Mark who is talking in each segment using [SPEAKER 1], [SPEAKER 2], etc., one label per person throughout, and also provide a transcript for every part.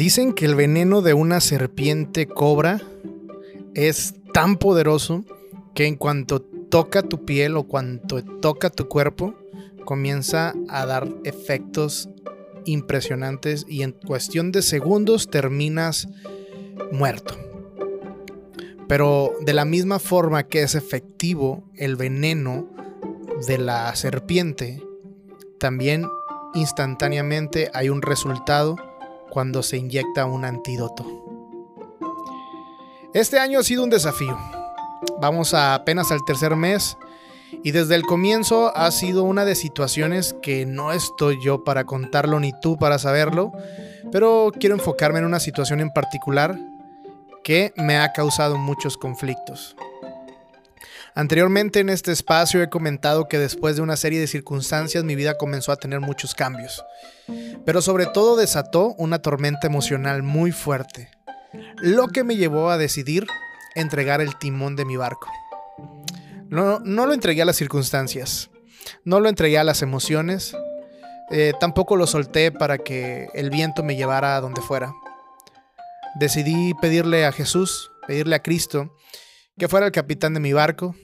[SPEAKER 1] Dicen que el veneno de una serpiente cobra es tan poderoso que en cuanto toca tu piel o cuanto toca tu cuerpo, comienza a dar efectos impresionantes y en cuestión de segundos terminas muerto. Pero de la misma forma que es efectivo el veneno de la serpiente, también instantáneamente hay un resultado cuando se inyecta un antídoto. Este año ha sido un desafío. Vamos a apenas al tercer mes y desde el comienzo ha sido una de situaciones que no estoy yo para contarlo ni tú para saberlo, pero quiero enfocarme en una situación en particular que me ha causado muchos conflictos. Anteriormente en este espacio he comentado que después de una serie de circunstancias mi vida comenzó a tener muchos cambios, pero sobre todo desató una tormenta emocional muy fuerte, lo que me llevó a decidir entregar el timón de mi barco. No, no lo entregué a las circunstancias, no lo entregué a las emociones, eh, tampoco lo solté para que el viento me llevara a donde fuera. Decidí pedirle a Jesús, pedirle a Cristo, que fuera el capitán de mi barco,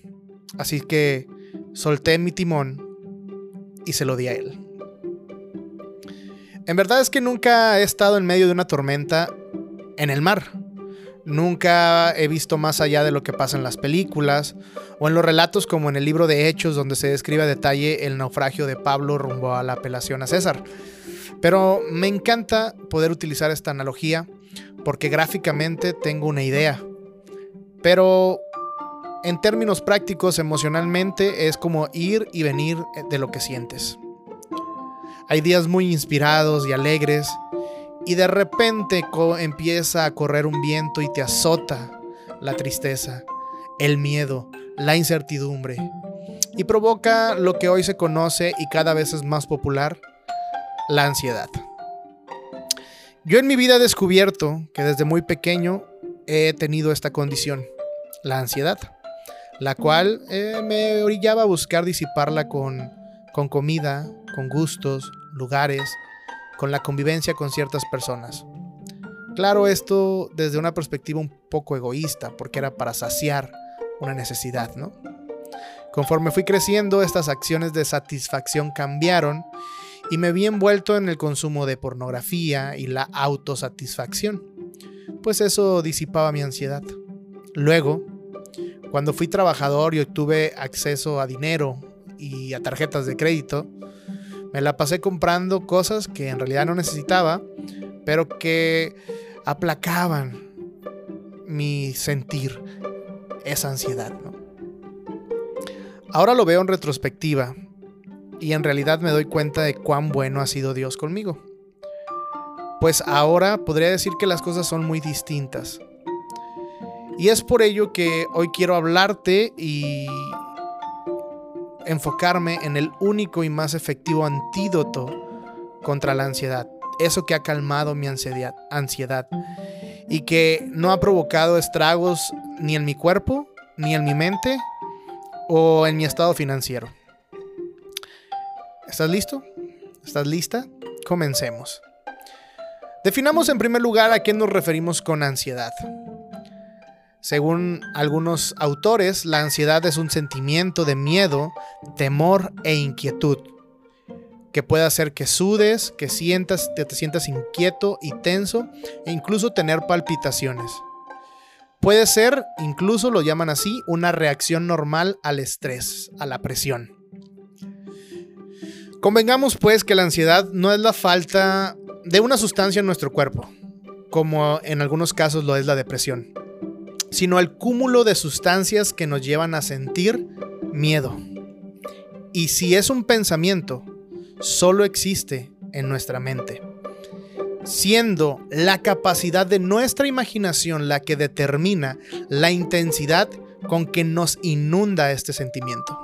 [SPEAKER 1] así que solté mi timón y se lo di a él. En verdad es que nunca he estado en medio de una tormenta en el mar. Nunca he visto más allá de lo que pasa en las películas o en los relatos como en el libro de Hechos donde se describe a detalle el naufragio de Pablo rumbo a la apelación a César. Pero me encanta poder utilizar esta analogía porque gráficamente tengo una idea. Pero en términos prácticos, emocionalmente, es como ir y venir de lo que sientes. Hay días muy inspirados y alegres y de repente empieza a correr un viento y te azota la tristeza, el miedo, la incertidumbre y provoca lo que hoy se conoce y cada vez es más popular, la ansiedad. Yo en mi vida he descubierto que desde muy pequeño he tenido esta condición, la ansiedad la cual eh, me orillaba a buscar disiparla con, con comida, con gustos, lugares, con la convivencia con ciertas personas. Claro, esto desde una perspectiva un poco egoísta, porque era para saciar una necesidad, ¿no? Conforme fui creciendo, estas acciones de satisfacción cambiaron y me vi envuelto en el consumo de pornografía y la autosatisfacción, pues eso disipaba mi ansiedad. Luego, cuando fui trabajador y obtuve acceso a dinero y a tarjetas de crédito, me la pasé comprando cosas que en realidad no necesitaba, pero que aplacaban mi sentir, esa ansiedad. Ahora lo veo en retrospectiva y en realidad me doy cuenta de cuán bueno ha sido Dios conmigo. Pues ahora podría decir que las cosas son muy distintas. Y es por ello que hoy quiero hablarte y enfocarme en el único y más efectivo antídoto contra la ansiedad. Eso que ha calmado mi ansiedad, y que no ha provocado estragos ni en mi cuerpo, ni en mi mente o en mi estado financiero. ¿Estás listo? ¿Estás lista? Comencemos. Definamos en primer lugar a qué nos referimos con ansiedad. Según algunos autores, la ansiedad es un sentimiento de miedo, temor e inquietud que puede hacer que sudes, que sientas, te, te sientas inquieto y tenso e incluso tener palpitaciones. Puede ser, incluso lo llaman así, una reacción normal al estrés, a la presión. Convengamos pues que la ansiedad no es la falta de una sustancia en nuestro cuerpo, como en algunos casos lo es la depresión sino el cúmulo de sustancias que nos llevan a sentir miedo. Y si es un pensamiento, solo existe en nuestra mente, siendo la capacidad de nuestra imaginación la que determina la intensidad con que nos inunda este sentimiento.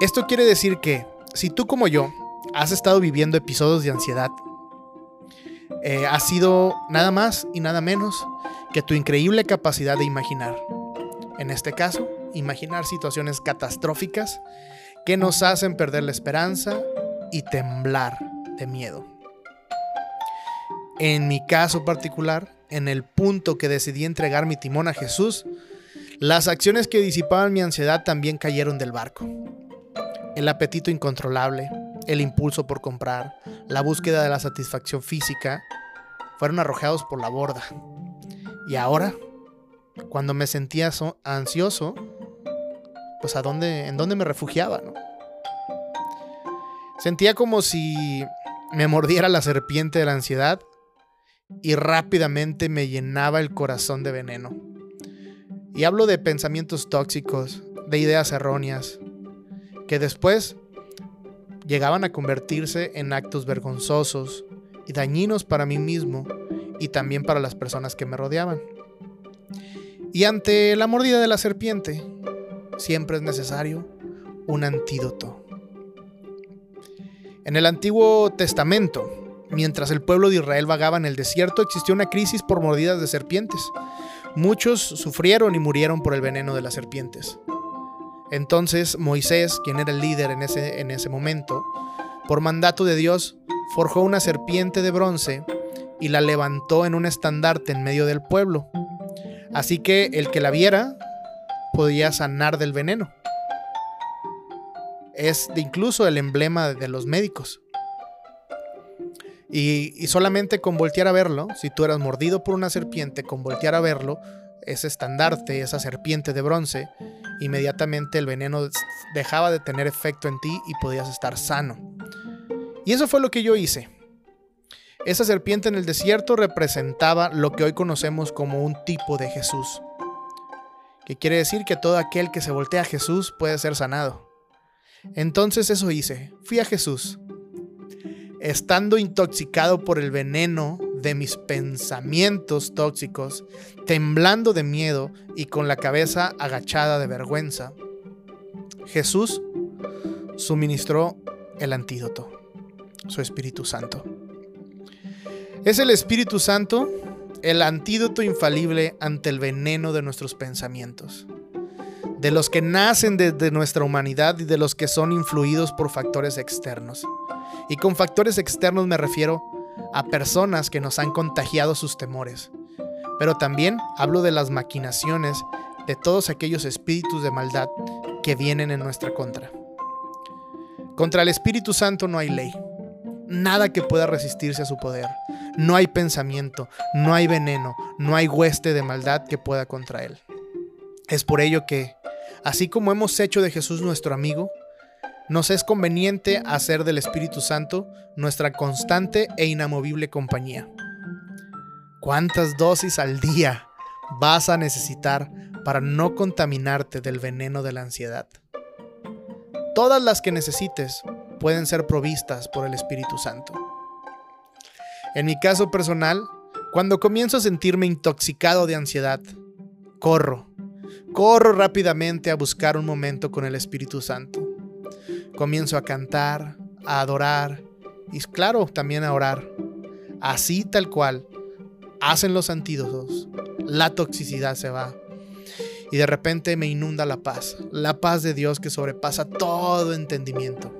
[SPEAKER 1] Esto quiere decir que, si tú como yo has estado viviendo episodios de ansiedad, eh, ha sido nada más y nada menos que tu increíble capacidad de imaginar. En este caso, imaginar situaciones catastróficas que nos hacen perder la esperanza y temblar de miedo. En mi caso particular, en el punto que decidí entregar mi timón a Jesús, las acciones que disipaban mi ansiedad también cayeron del barco. El apetito incontrolable, el impulso por comprar, la búsqueda de la satisfacción física, fueron arrojados por la borda. Y ahora, cuando me sentía ansioso, pues a dónde, en dónde me refugiaba, ¿no? Sentía como si me mordiera la serpiente de la ansiedad y rápidamente me llenaba el corazón de veneno. Y hablo de pensamientos tóxicos, de ideas erróneas, que después llegaban a convertirse en actos vergonzosos y dañinos para mí mismo y también para las personas que me rodeaban. Y ante la mordida de la serpiente, siempre es necesario un antídoto. En el Antiguo Testamento, Mientras el pueblo de Israel vagaba en el desierto, existió una crisis por mordidas de serpientes. Muchos sufrieron y murieron por el veneno de las serpientes. Entonces Moisés, quien era el líder en ese, en ese momento, por mandato de Dios, forjó una serpiente de bronce y la levantó en un estandarte en medio del pueblo. Así que el que la viera podía sanar del veneno. Es incluso el emblema de los médicos. Y, solamente con voltear a verlo, si tú eras mordido por una serpiente, con voltear a verlo, ese estandarte, esa serpiente de bronce, inmediatamente el veneno dejaba de tener efecto en ti y podías estar sano. Y eso fue lo que yo hice. Esa serpiente en el desierto representaba lo que hoy conocemos como un tipo de Jesús. Que quiere decir que todo aquel que se voltea a Jesús puede ser sanado. Entonces eso hice. Fui a Jesús estando intoxicado por el veneno de mis pensamientos tóxicos, temblando de miedo y con la cabeza agachada de vergüenza, Jesús suministró el antídoto, su Espíritu Santo. Es el Espíritu Santo el antídoto infalible ante el veneno de nuestros pensamientos, de los que nacen desde nuestra humanidad y de los que son influidos por factores externos. Y con factores externos me refiero a personas que nos han contagiado sus temores. Pero también hablo de las maquinaciones de todos aquellos espíritus de maldad que vienen en nuestra contra. Contra el Espíritu Santo no hay ley, nada que pueda resistirse a su poder. No hay pensamiento, no hay veneno, no hay hueste de maldad que pueda contra él. Es por ello que, así como hemos hecho de Jesús nuestro amigo, nos es conveniente hacer del Espíritu Santo nuestra constante e inamovible compañía. ¿Cuántas dosis al día vas a necesitar para no contaminarte del veneno de la ansiedad? Todas las que necesites pueden ser provistas por el Espíritu Santo. En mi caso personal, cuando comienzo a sentirme intoxicado de ansiedad, corro, corro rápidamente a buscar un momento con el Espíritu Santo comienzo a cantar, a adorar y claro, también a orar. Así tal cual hacen los antídotos, la toxicidad se va. Y de repente me inunda la paz, la paz de Dios que sobrepasa todo entendimiento.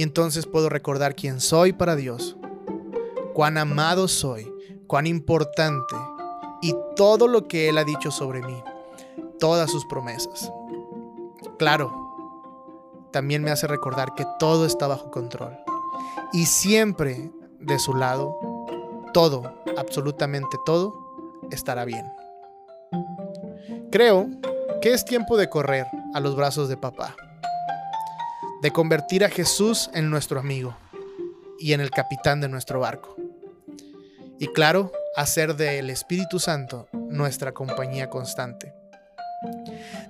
[SPEAKER 1] Y entonces puedo recordar quién soy para Dios, cuán amado soy, cuán importante y todo lo que Él ha dicho sobre mí, todas sus promesas. Claro, también me hace recordar que todo está bajo control. Y siempre de su lado, todo, absolutamente todo, estará bien. Creo que es tiempo de correr a los brazos de papá, de convertir a Jesús en nuestro amigo y en el capitán de nuestro barco. Y claro, hacer del Espíritu Santo nuestra compañía constante.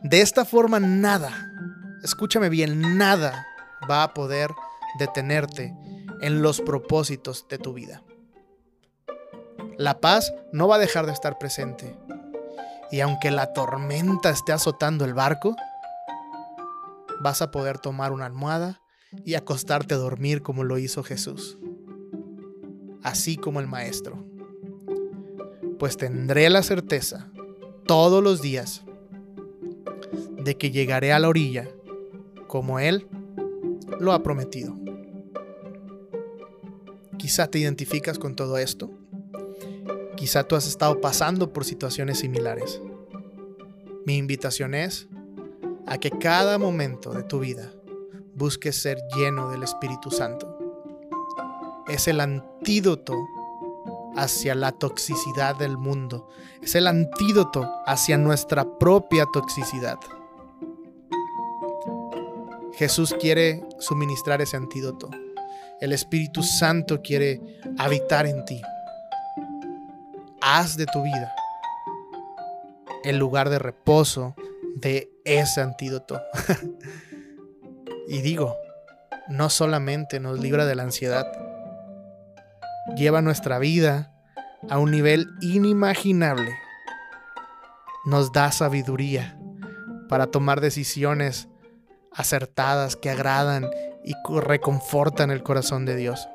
[SPEAKER 1] De esta forma nada, escúchame bien, nada va a poder detenerte en los propósitos de tu vida. La paz no va a dejar de estar presente. Y aunque la tormenta esté azotando el barco, vas a poder tomar una almohada y acostarte a dormir como lo hizo Jesús, así como el Maestro. Pues tendré la certeza todos los días de que llegaré a la orilla como Él lo ha prometido. quizá te identificas con todo esto. Quizá tú has estado pasando por situaciones similares. Mi invitación es a que cada momento de tu vida busques ser lleno del Espíritu Santo. Es el antídoto hacia la toxicidad del mundo. Es el antídoto hacia nuestra propia toxicidad. Jesús quiere suministrar ese antídoto. El Espíritu Santo quiere habitar en ti. Haz de tu vida el lugar de reposo de ese antídoto. y digo, no solamente nos libra de la ansiedad, lleva nuestra vida a un nivel inimaginable. Nos da sabiduría para tomar decisiones acertadas que agradan y reconfortan el corazón de Dios.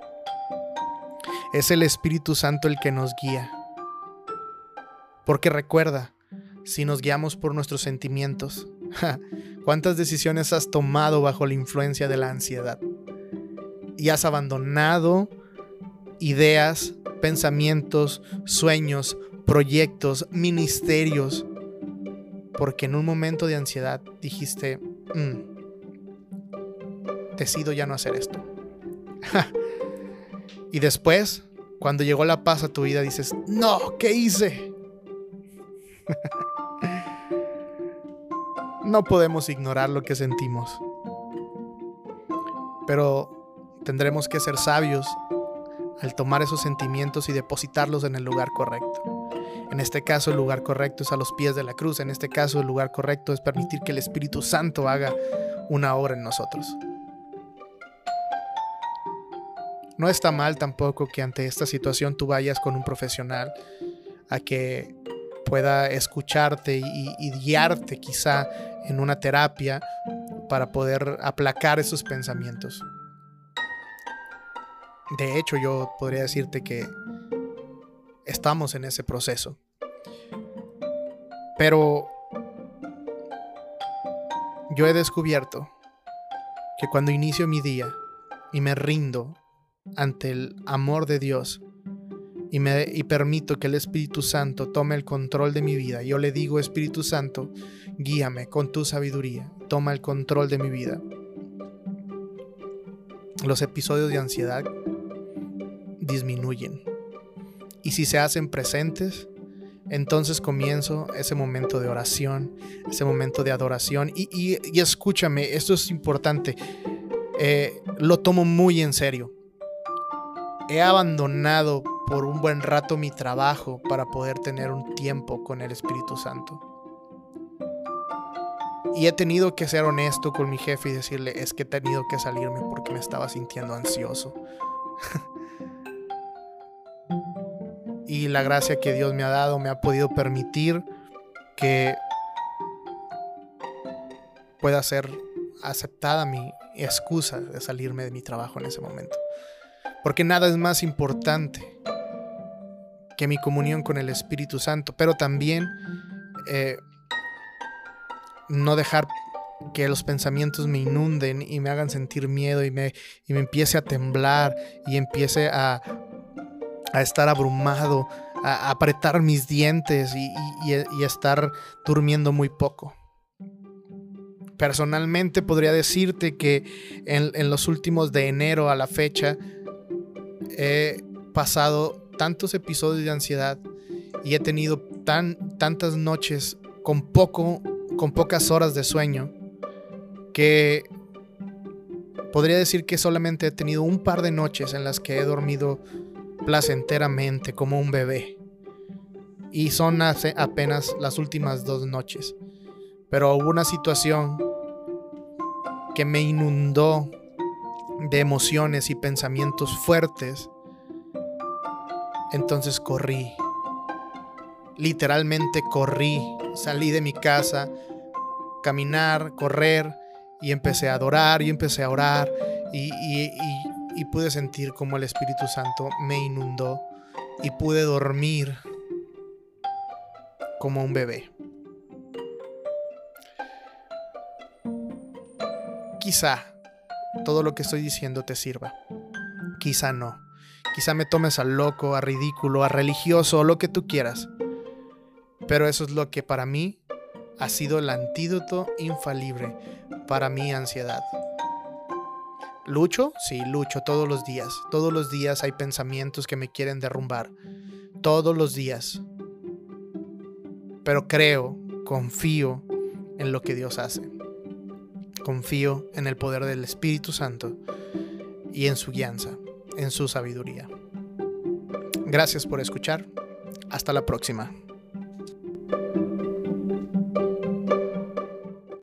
[SPEAKER 1] Es el Espíritu Santo el que nos guía. Porque recuerda, si nos guiamos por nuestros sentimientos, ¿cuántas decisiones has tomado bajo la influencia de la ansiedad? Y has abandonado ideas, pensamientos, sueños, proyectos, ministerios, porque en un momento de ansiedad dijiste, mm, decido ya no hacer esto. y después, cuando llegó la paz a tu vida, dices, no, ¿qué hice? no podemos ignorar lo que sentimos. Pero tendremos que ser sabios al tomar esos sentimientos y depositarlos en el lugar correcto. En este caso el lugar correcto es a los pies de la cruz. En este caso el lugar correcto es permitir que el Espíritu Santo haga una obra en nosotros. No está mal tampoco que ante esta situación tú vayas con un profesional a que pueda escucharte y, guiarte quizá en una terapia para poder aplacar esos pensamientos. De hecho, yo podría decirte que estamos en ese proceso. Pero yo he descubierto que cuando inicio mi día y me rindo ante el amor de Dios y, y permito que el Espíritu Santo tome el control de mi vida. Yo le digo, Espíritu Santo, guíame con tu sabiduría, toma el control de mi vida. Los episodios de ansiedad disminuyen. Y si se hacen presentes, entonces comienzo ese momento de oración, ese momento de adoración. Y, escúchame, esto es importante. Eh, lo tomo muy en serio he abandonado por un buen rato mi trabajo para poder tener un tiempo con el Espíritu Santo. Y he tenido que ser honesto con mi jefe y decirle, es que he tenido que salirme porque me estaba sintiendo ansioso. y la gracia que Dios me ha dado me ha podido permitir que pueda ser aceptada mi excusa de salirme de mi trabajo en ese momento. Porque nada es más importante que mi comunión con el Espíritu Santo, pero también eh, no dejar que los pensamientos me inunden y me hagan sentir miedo y me, me empiece a temblar y empiece a, estar abrumado, a, apretar mis dientes y, estar durmiendo muy poco. Personalmente podría decirte que en, en los últimos de enero a la fecha he pasado tantos episodios de ansiedad y he tenido tan, tantas noches con poco, con pocas horas de sueño, que podría decir que solamente he tenido un par de noches en las que he dormido placenteramente como un bebé. Y son hace apenas las últimas dos noches. Pero hubo una situación que me inundó de emociones y pensamientos fuertes, entonces corrí. Literalmente corrí, salí de mi casa, caminar, correr, y empecé a adorar y empecé a orar y, y pude sentir como el Espíritu Santo me inundó y pude dormir como un bebé. Quizá todo lo que estoy diciendo te sirva. Quizá no. Quizá me tomes a loco, a ridículo, a religioso, lo que tú quieras. Pero eso es lo que para mí ha sido el antídoto infalible para mi ansiedad. ¿Lucho? Sí, lucho todos los días. Todos los días hay pensamientos que me quieren derrumbar. Todos los días. Pero creo, confío en lo que Dios hace. Confío en el poder del Espíritu Santo y en su guianza, en su sabiduría. Gracias por escuchar. Hasta la próxima.